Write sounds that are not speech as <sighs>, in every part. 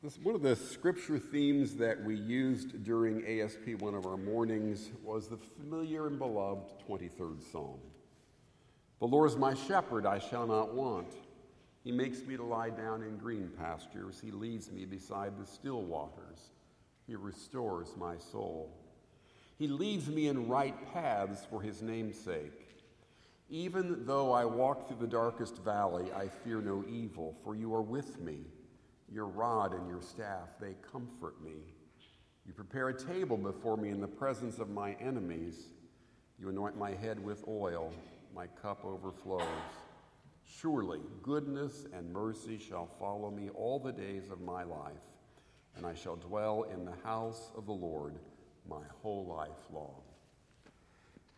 This, one of the scripture themes that we used during ASP, one of our mornings, was the familiar and beloved 23rd Psalm. The Lord is my shepherd, I shall not want. He makes me to lie down in green pastures. He leads me beside the still waters. He restores my soul. He leads me in right paths for his name's sake. Even though I walk through the darkest valley, I fear no evil, for you are with me. Your rod and your staff, they comfort me. You prepare a table before me in the presence of my enemies. You anoint my head with oil, my cup overflows. Surely goodness and mercy shall follow me all the days of my life, and I shall dwell in the house of the Lord my whole life long.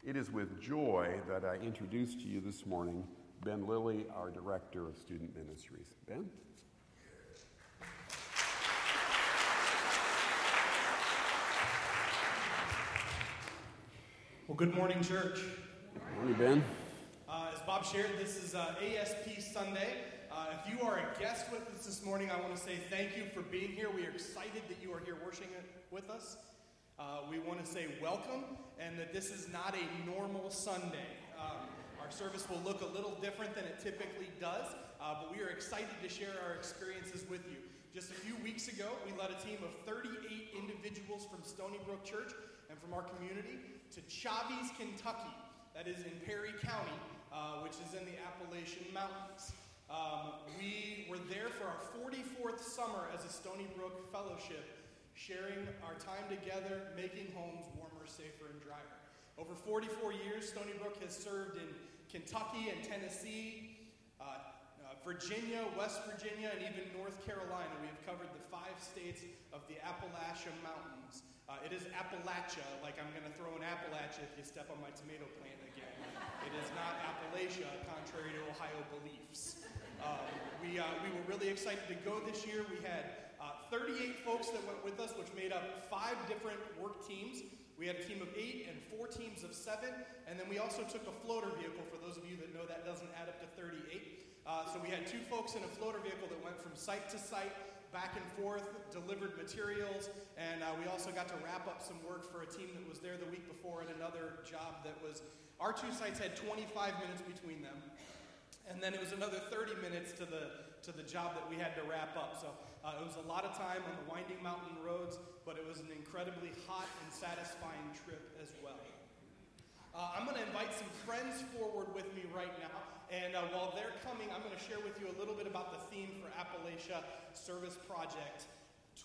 It is with joy that I introduce to you this morning Ben Lilly, our Director of Student Ministries. Ben? Well, good morning, church. Good morning, Ben. Uh, as Bob shared, this is uh, ASP Sunday. Uh, if you are a guest with us this morning, I want to say thank you for being here. We are excited that you are here worshiping with us. Uh, we want to say welcome and that this is not a normal Sunday. Um, our service will look a little different than it typically does, uh, but we are excited to share our experiences with you. Just a few weeks ago, we led a team of 38 individuals from Stonybrook Church and from our community to Chavies, Kentucky, that is in Perry County, uh, which is in the Appalachian Mountains. Um, we were there for our 44th summer as a Stony Brook Fellowship, sharing our time together, making homes warmer, safer, and drier. Over 44 years, Stonybrook has served in Kentucky and Tennessee, uh, Virginia, West Virginia, and even North Carolina. We have covered the five states of the Appalachian Mountains. Uh, it is Appalachia, like I'm going to throw an you if you step on my tomato plant again. It is not Appalachia, contrary to Ohio beliefs. Um, we, uh, we were really excited to go this year. We had uh, 38 folks that went with us, which made up five different work teams. We had a team of eight and four teams of seven, and then we also took a floater vehicle. For those of you that know that doesn't add up to 38. Uh, so we had two folks in a floater vehicle that went from site to site back and forth, delivered materials, and uh, we also got to wrap up some work for a team that was there the week before at another job that was, our two sites had 25 minutes between them. And then it was another 30 minutes to the, to the job that we had to wrap up. So uh, it was a lot of time on the winding mountain roads, but it was an incredibly hot and satisfying trip as well. Uh, I'm going to invite some friends forward with me right now. And uh, while they're coming, I'm going to share with you a little bit about the theme for Appalachia Service Project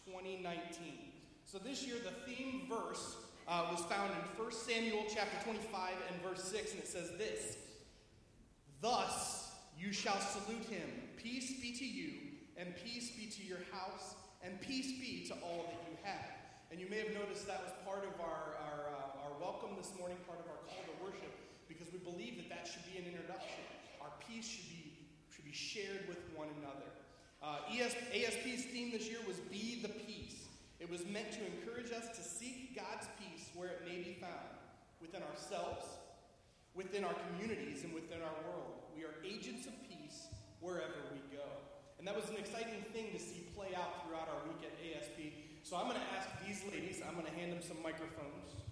2019. So this year, the theme verse uh, was found in 1 Samuel chapter 25 and verse 6, and it says this Thus you shall salute him. Peace be to you, and peace be to your house, and peace be to all that you have. And you may have noticed that was part of our, our, our welcome this morning, part of our call to worship, because we believe that that should be an introduction Our peace should be, should be shared with one another. Uh, ES, ASP's theme this year was Be the Peace. It was meant to encourage us to seek God's peace where it may be found within ourselves, within our communities, and within our world. We are agents of peace wherever we go. And that was an exciting thing to see play out throughout our week at ASP. So I'm going to ask these ladies, I'm going to hand them some microphones.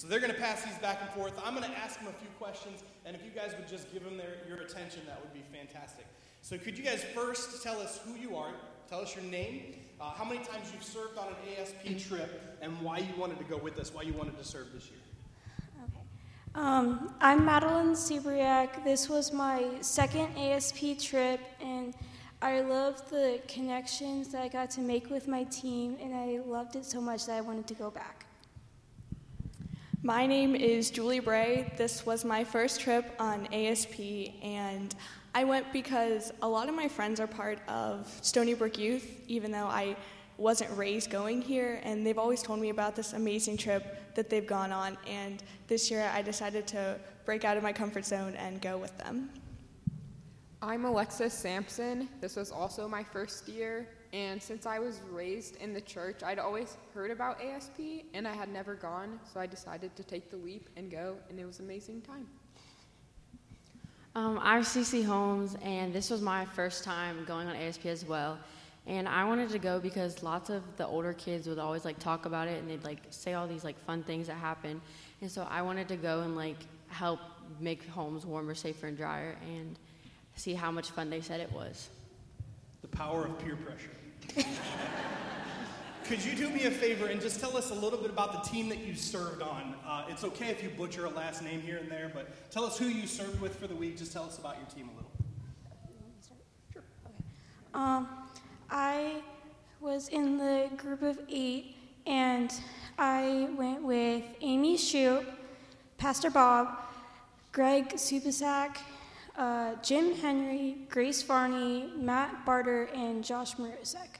So they're going to pass these back and forth. I'm going to ask them a few questions, and if you guys would just give them their, your attention, that would be fantastic. So, could you guys first tell us who you are? Tell us your name, uh, how many times you've served on an ASP trip, and why you wanted to go with us, why you wanted to serve this year. Okay. Um, I'm Madeline Sebriak. This was my second ASP trip, and I loved the connections that I got to make with my team, and I loved it so much that I wanted to go back. My name is Julie Bray. This was my first trip on ASP, and I went because a lot of my friends are part of Stonybrook Youth, even though I wasn't raised going here, and they've always told me about this amazing trip that they've gone on. And this year I decided to break out of my comfort zone and go with them. I'm Alexis Sampson. This was also my first year, and since I was raised in the church, I'd always heard about ASP and I had never gone, so I decided to take the leap and go, and it was an amazing time. Um, I'm Cece Holmes, and this was my first time going on ASP as well. And I wanted to go because lots of the older kids would always like talk about it, and they'd like say all these like fun things that happen. And so I wanted to go and like help make homes warmer, safer, and drier, and see how much fun they said it was. Power of peer pressure. Could you do me a favor and just tell us a little bit about the team that you served on? Uh, it's okay if you butcher a last name here and there, but tell us who you served with for the week. Just tell us about your team a little. Sure. Okay. Um, I was in the group of eight, and I went with Amy Shute, Pastor Bob, Greg Supasak, uh, Jim Henry, Grace Varney, Matt Barter, and Josh Marosek.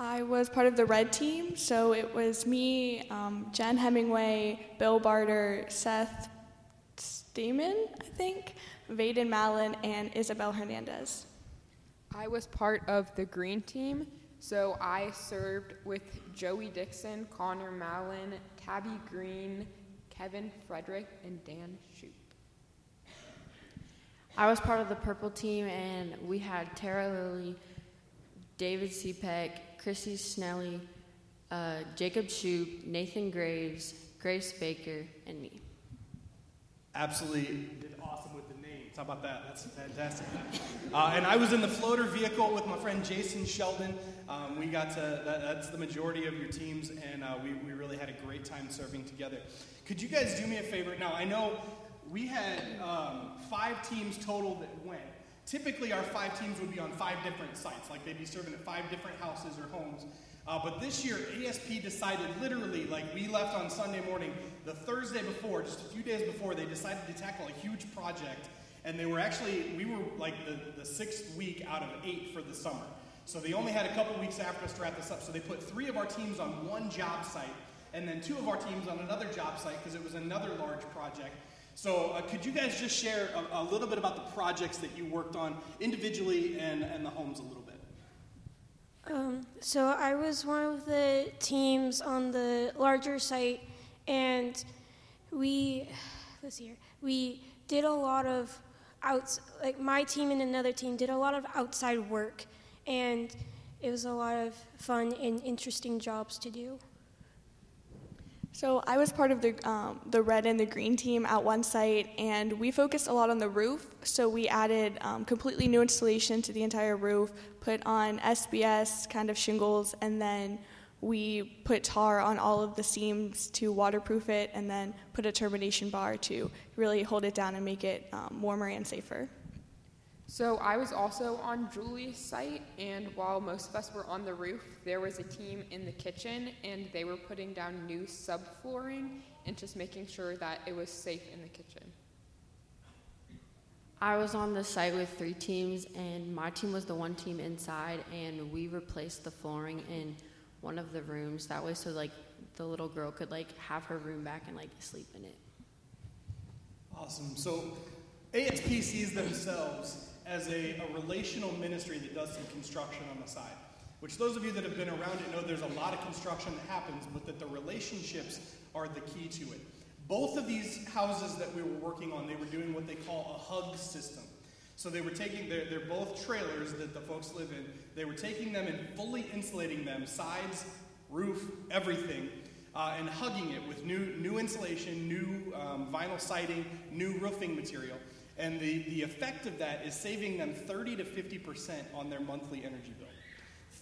I was part of the red team, so it was me, um, Jen Hemingway, Bill Barter, Seth Stamen, I think, Vaden Malin, and Isabel Hernandez. I was part of the green team, so I served with Joey Dixon, Connor Malin, Tabby Green, Kevin Frederick, and Dan Shoup. I was part of the purple team, and we had Tara Lilly, David Cepek, Chrissy Snelly, uh, Jacob Shoup, Nathan Graves, Grace Baker, and me. Absolutely did awesome with the names. How about that? That's fantastic. Uh, and I was in the floater vehicle with my friend Jason Sheldon. Um, we got to, that, that's the majority of your teams, and uh, we, we really had a great time serving together. Could you guys do me a favor? Now, I know we had um, five teams total that went. Typically, our five teams would be on five different sites, like they'd be serving at five different houses or homes. Uh, but this year, ASP decided literally, like we left on Sunday morning, the Thursday before, just a few days before, they decided to tackle a huge project. And they were actually, we were like the, the sixth week out of eight for the summer. So they only had a couple weeks after us to wrap this up. So they put three of our teams on one job site, and then two of our teams on another job site because it was another large project. So, uh, could you guys just share a, a, little bit about the projects that you worked on individually and, and the homes a little bit? Um, so, I was one of the teams on the larger site, and we, <sighs> let's see here, we did a lot of outs, like my team and another team did a lot of outside work, and it was a lot of fun and interesting jobs to do. So I was part of the um, the red and the green team at one site, and we focused a lot on the roof. So we added um, completely new installation to the entire roof, put on SBS kind of shingles, and then we put tar on all of the seams to waterproof it, and then put a termination bar to really hold it down and make it um, warmer and safer. So I was also on Julie's site, and while most of us were on the roof, there was a team in the kitchen, and they were putting down new subflooring and just making sure that it was safe in the kitchen. I was on the site with three teams, and my team was the one team inside, and we replaced the flooring in one of the rooms. That way, so like the little girl could like have her room back and like sleep in it. Awesome. So ASP sees themselves as a, a relational ministry that does some construction on the side. Which those of you that have been around it know there's a lot of construction that happens, but that the relationships are the key to it. Both of these houses that we were working on, they were doing what they call a hug system. So they were taking, they're, they're both trailers that the folks live in. They were taking them and fully insulating them, sides, roof, everything, uh, and hugging it with new, new insulation, new um, vinyl siding, new roofing material. And the, the effect of that is saving them 30 to 50% on their monthly energy bill.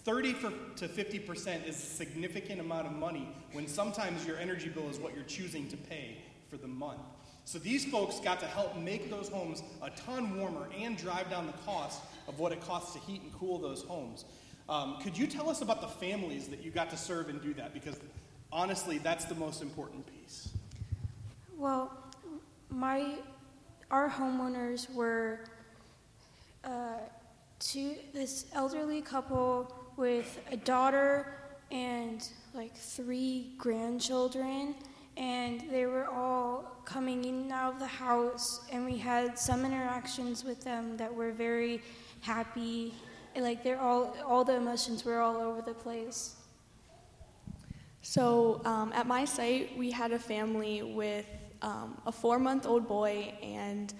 30 for, to 50% is a significant amount of money when sometimes your energy bill is what you're choosing to pay for the month. So these folks got to help make those homes a ton warmer and drive down the cost of what it costs to heat and cool those homes. Um, could you tell us about the families that you got to serve and do that? Because honestly, that's the most important piece. Well, my our homeowners were uh, two, this elderly couple with a daughter and like three grandchildren, and they were all coming in and out of the house, and we had some interactions with them that were very happy. Like they're all, all the emotions were all over the place. So um, at my site, we had a family with um, a four month old boy and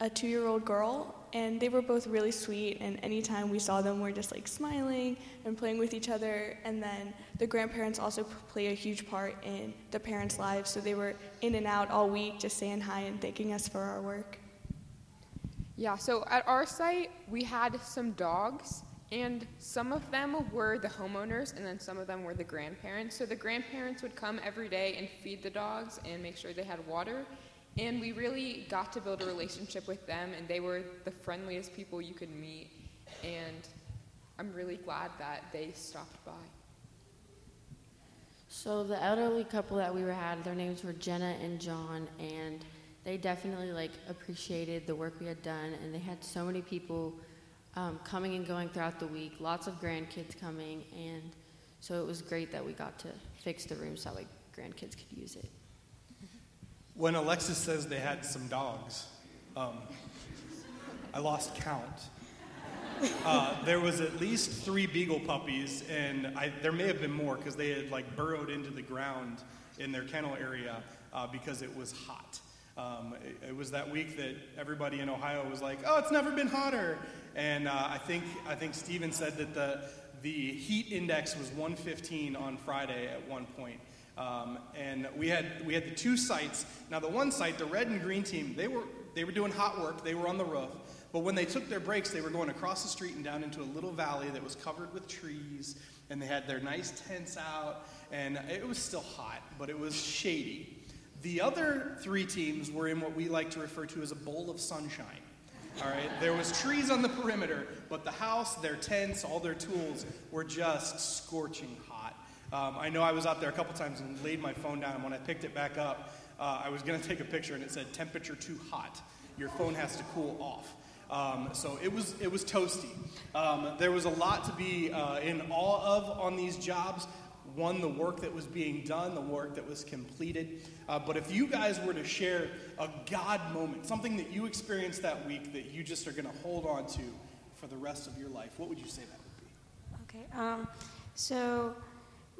a two year old girl. And they were both really sweet, and anytime we saw them, we're just like smiling and playing with each other. And then the grandparents also play a huge part in the parents' lives, so they were in and out all week just saying hi and thanking us for our work. Yeah, so at our site, we had some dogs, and some of them were the homeowners, and then some of them were the grandparents. So the grandparents would come every day and feed the dogs and make sure they had water. And we really got to build a relationship with them, and they were the friendliest people you could meet. And I'm really glad that they stopped by. So the elderly couple that we were had, their names were Jenna and John, and they definitely like appreciated the work we had done, and they had so many people um, coming and going throughout the week, lots of grandkids coming, and so it was great that we got to fix the room so that grandkids could use it. When Alexis says they had some dogs, um, I lost count. Uh, there was at least three beagle puppies, and I, there may have been more because they had like burrowed into the ground in their kennel area uh, because it was hot. Um, it, it, was that week that everybody in Ohio was like, "Oh, it's never been hotter," and uh, I think I think Steven said that the the heat index was 115 on Friday at one point. Um, and we had we had the two sites. Now the one site, the red and green team, they were they were doing hot work. They were on the roof. But when they took their breaks, they were going across the street and down into a little valley that was covered with trees, and they had their nice tents out, and it was still hot, but it was shady. The other three teams were in what we like to refer to as a bowl of sunshine. All right, there was trees on the perimeter, but the house, their tents, all their tools were just scorching hot. Um, I know I was out there a couple times and laid my phone down, and when I picked it back up, uh, I was going to take a picture, and it said temperature too hot. Your phone has to cool off. Um, so it was it was toasty. Um, there was a lot to be uh, in awe of on these jobs. One, the work that was being done, the work that was completed. Uh, but if you guys were to share a God moment, something that you experienced that week that you just are going to hold on to for the rest of your life, what would you say that would be? Okay. Um, so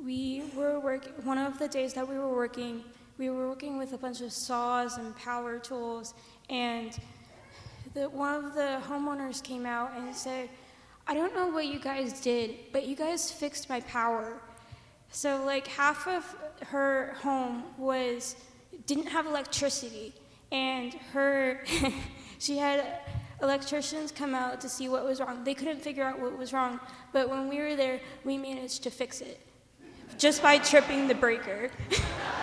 we were working. One of the days that we were working, we were working with a bunch of saws and power tools, and the, one of the homeowners came out and said, I don't know what you guys did, but you guys fixed my power. So like half of her home was didn't have electricity and her <laughs> she had electricians come out to see what was wrong. They couldn't figure out what was wrong, but when we were there, we managed to fix it just by tripping the breaker. <laughs>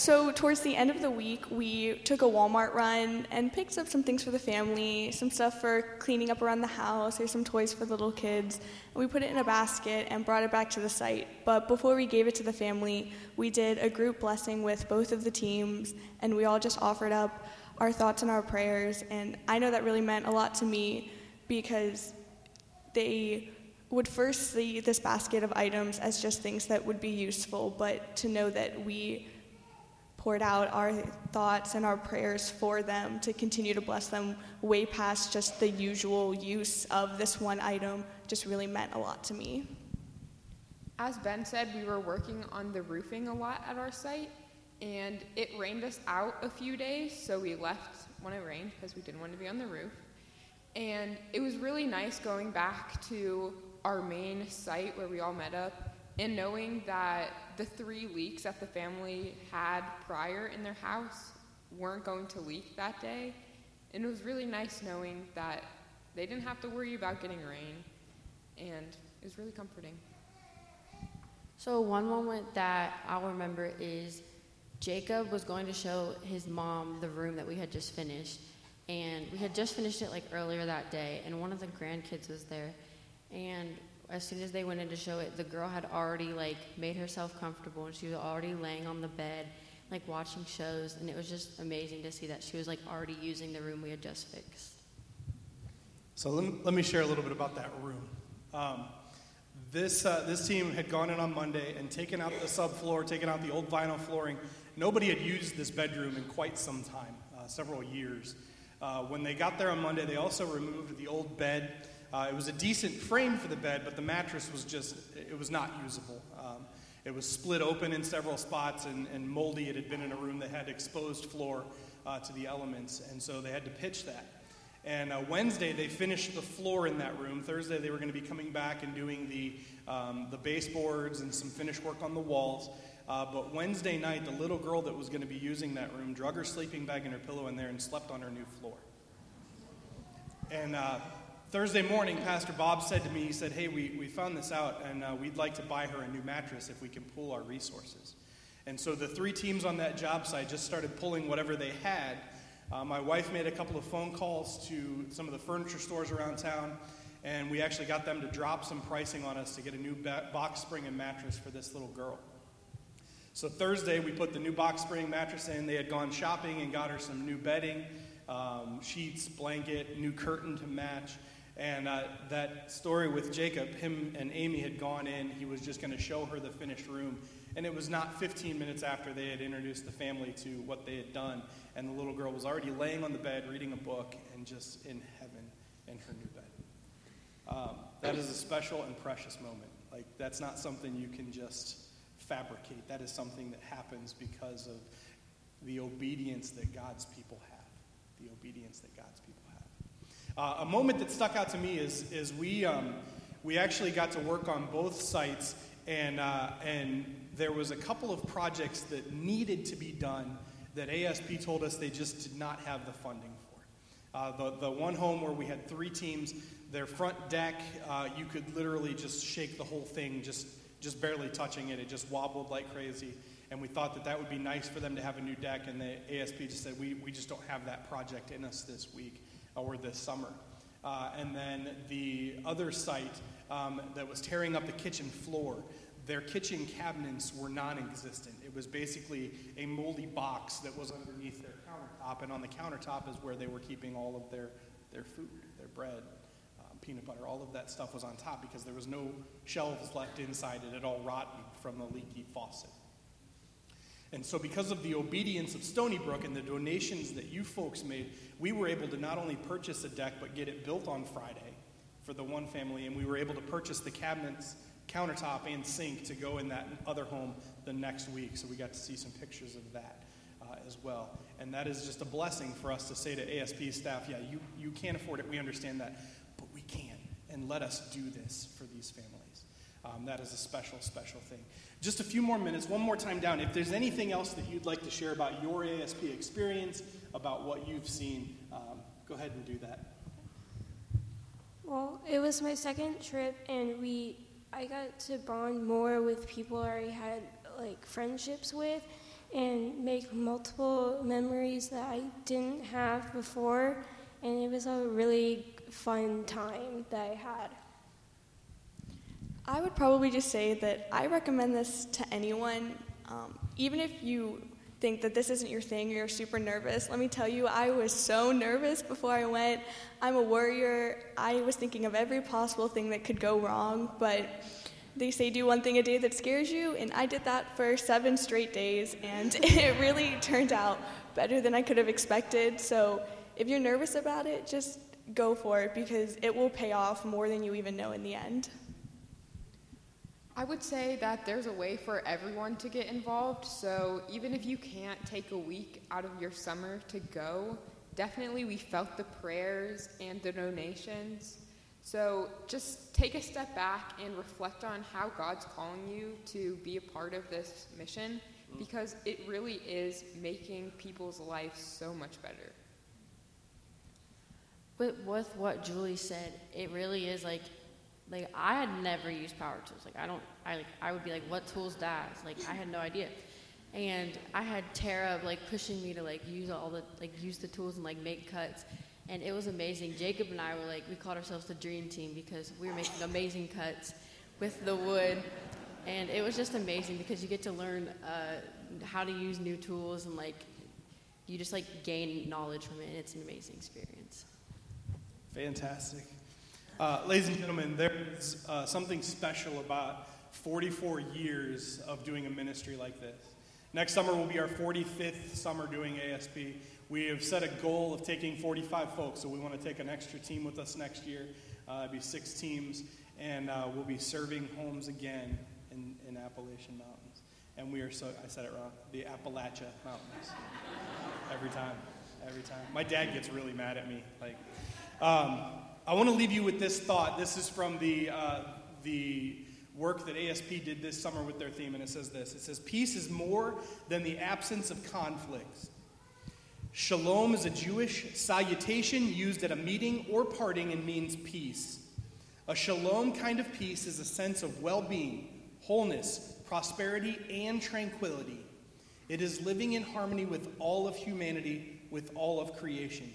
So, towards the end of the week, we took a Walmart run and picked up some things for the family, some stuff for cleaning up around the house, there's some toys for little kids. And we put it in a basket and brought it back to the site. But before we gave it to the family, we did a group blessing with both of the teams, and we all just offered up our thoughts and our prayers. And I know that really meant a lot to me because they would first see this basket of items as just things that would be useful, but to know that we poured out our thoughts and our prayers for them to continue to bless them way past just the usual use of this one item just really meant a lot to me. As Ben said, we were working on the roofing a lot at our site, and it rained us out a few days, so we left when it rained because we didn't want to be on the roof. And it was really nice going back to our main site where we all met up and knowing that the three leaks that the family had prior in their house weren't going to leak that day. And it was really nice knowing that they didn't have to worry about getting rain, and it was really comforting. So, one moment that I'll remember is Jacob was going to show his mom the room that we had just finished. And we had just finished it like earlier that day, and one of the grandkids was there. And as soon as they went in to show it, the girl had already like made herself comfortable and she was already laying on the bed, like watching shows, and it was just amazing to see that she was like already using the room we had just fixed. So let me, let me share a little bit about that room. Um, this, uh, this team had gone in on Monday and taken out the subfloor, taken out the old vinyl flooring. Nobody had used this bedroom in quite some time, uh, several years. Uh, when they got there on Monday, they also removed the old bed uh, it was a decent frame for the bed, but the mattress was just, it was not usable. Um, It was split open in several spots and, and moldy. It had been in a room that had exposed floor uh, to the elements, and so they had to pitch that. And uh, Wednesday, they finished the floor in that room. Thursday, they were going to be coming back and doing the, um, the baseboards and some finish work on the walls. Uh, but Wednesday night, the little girl that was going to be using that room drug her sleeping bag and her pillow in there and slept on her new floor. And uh, Thursday morning, Pastor Bob said to me, he said, Hey, we, we found this out, and uh, we'd like to buy her a new mattress if we can pool our resources. And so the three teams on that job site just started pulling whatever they had. Uh, my wife made a couple of phone calls to some of the furniture stores around town, and we actually got them to drop some pricing on us to get a new ba- box spring and mattress for this little girl. So Thursday, we put the new box spring mattress in. They had gone shopping and got her some new bedding, um, sheets, blanket, new curtain to match. And uh, that story with Jacob, him and Amy had gone in. He was just going to show her the finished room. And it was not 15 minutes after they had introduced the family to what they had done. And the little girl was already laying on the bed reading a book and just in heaven in her new bed. Um, that is a special and precious moment. Like, that's not something you can just fabricate. That is something that happens because of the obedience that God's people have. The obedience that God's. Uh, a moment that stuck out to me is, is we, um, we actually got to work on both sites, and, uh, and there was a couple of projects that needed to be done that ASP told us they just did not have the funding for. Uh, the, the one home where we had three teams, their front deck, uh, you could literally just shake the whole thing, just, just barely touching it. It just wobbled like crazy. And we thought that that would be nice for them to have a new deck, and the ASP just said, we, we just don't have that project in us this week or this summer. Uh, and then the other site um, that was tearing up the kitchen floor, their kitchen cabinets were non existent. It was basically a moldy box that was underneath their countertop, and on the countertop is where they were keeping all of their, their food, their bread, um, peanut butter, all of that stuff was on top because there was no shelves left inside. It had all rotten from the leaky faucet. And so, because of the obedience of Stonybrook and the donations that you folks made, we were able to not only purchase a deck, but get it built on Friday for the one family. And we were able to purchase the cabinets, countertop, and sink to go in that other home the next week. So, we got to see some pictures of that uh, as well. And that is just a blessing for us to say to ASP staff, yeah, you, you can't afford it. We understand that. But we can. And let us do this for these families. Um, that is a special, special thing. Just a few more minutes, one more time down. If there's anything else that you'd like to share about your ASP experience, about what you've seen, um, go ahead and do that. Well, it was my second trip, and we I got to bond more with people I already had like friendships with, and make multiple memories that I didn't have before, and it was a really fun time that I had. I would probably just say that I recommend this to anyone, um, even if you think that this isn't your thing or you're super nervous. Let me tell you, I was so nervous before I went. I'm a worrier. I was thinking of every possible thing that could go wrong, but they say do one thing a day that scares you, and I did that for seven straight days, and <laughs> it really turned out better than I could have expected. So if you're nervous about it, just go for it because it will pay off more than you even know in the end. I would say that there's a way for everyone to get involved. So even if you can't take a week out of your summer to go, definitely we felt the prayers and the donations. So just take a step back and reflect on how God's calling you to be a part of this mission because it really is making people's lives so much better. With, with what Julie said, it really is like like I had never used power tools. Like I don't, I like I would be like, what tools does? Like I had no idea. And I had Tara like pushing me to like use all the like use the tools and like make cuts, and it was amazing. Jacob and I were like we called ourselves the dream team because we were making amazing cuts with the wood, and it was just amazing because you get to learn uh, how to use new tools and like you just like gain knowledge from it. and It's an amazing experience. Fantastic. Uh, ladies and gentlemen, there is uh, something special about 44 years of doing a ministry like this. Next summer will be our 45th summer doing ASP. We have set a goal of taking 45 folks, so we want to take an extra team with us next year. Uh, it'll be six teams, and uh, we'll be serving homes again in in, Appalachian Mountains. And we are so, I said it wrong, the Appalachia Mountains. <laughs> every time, every time. My dad gets really mad at me. Like, um, I want to leave you with this thought. This is from the, uh, the work that ASP did this summer with their theme, and it says this It says, Peace is more than the absence of conflicts. Shalom is a Jewish salutation used at a meeting or parting and means peace. A shalom kind of peace is a sense of well being, wholeness, prosperity, and tranquility. It is living in harmony with all of humanity, with all of creation.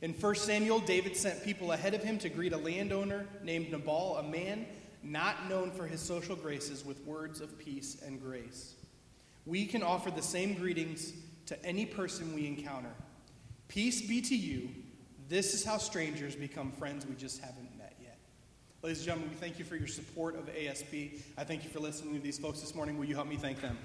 In 1 Samuel, David sent people ahead of him to greet a landowner named Nabal, a man not known for his social graces, with words of peace and grace. We can offer the same greetings to any person we encounter. Peace be to you. This is how strangers become friends we just haven't met yet. Ladies and gentlemen, we thank you for your support of ASP. I thank you for listening to these folks this morning. Will you help me thank them?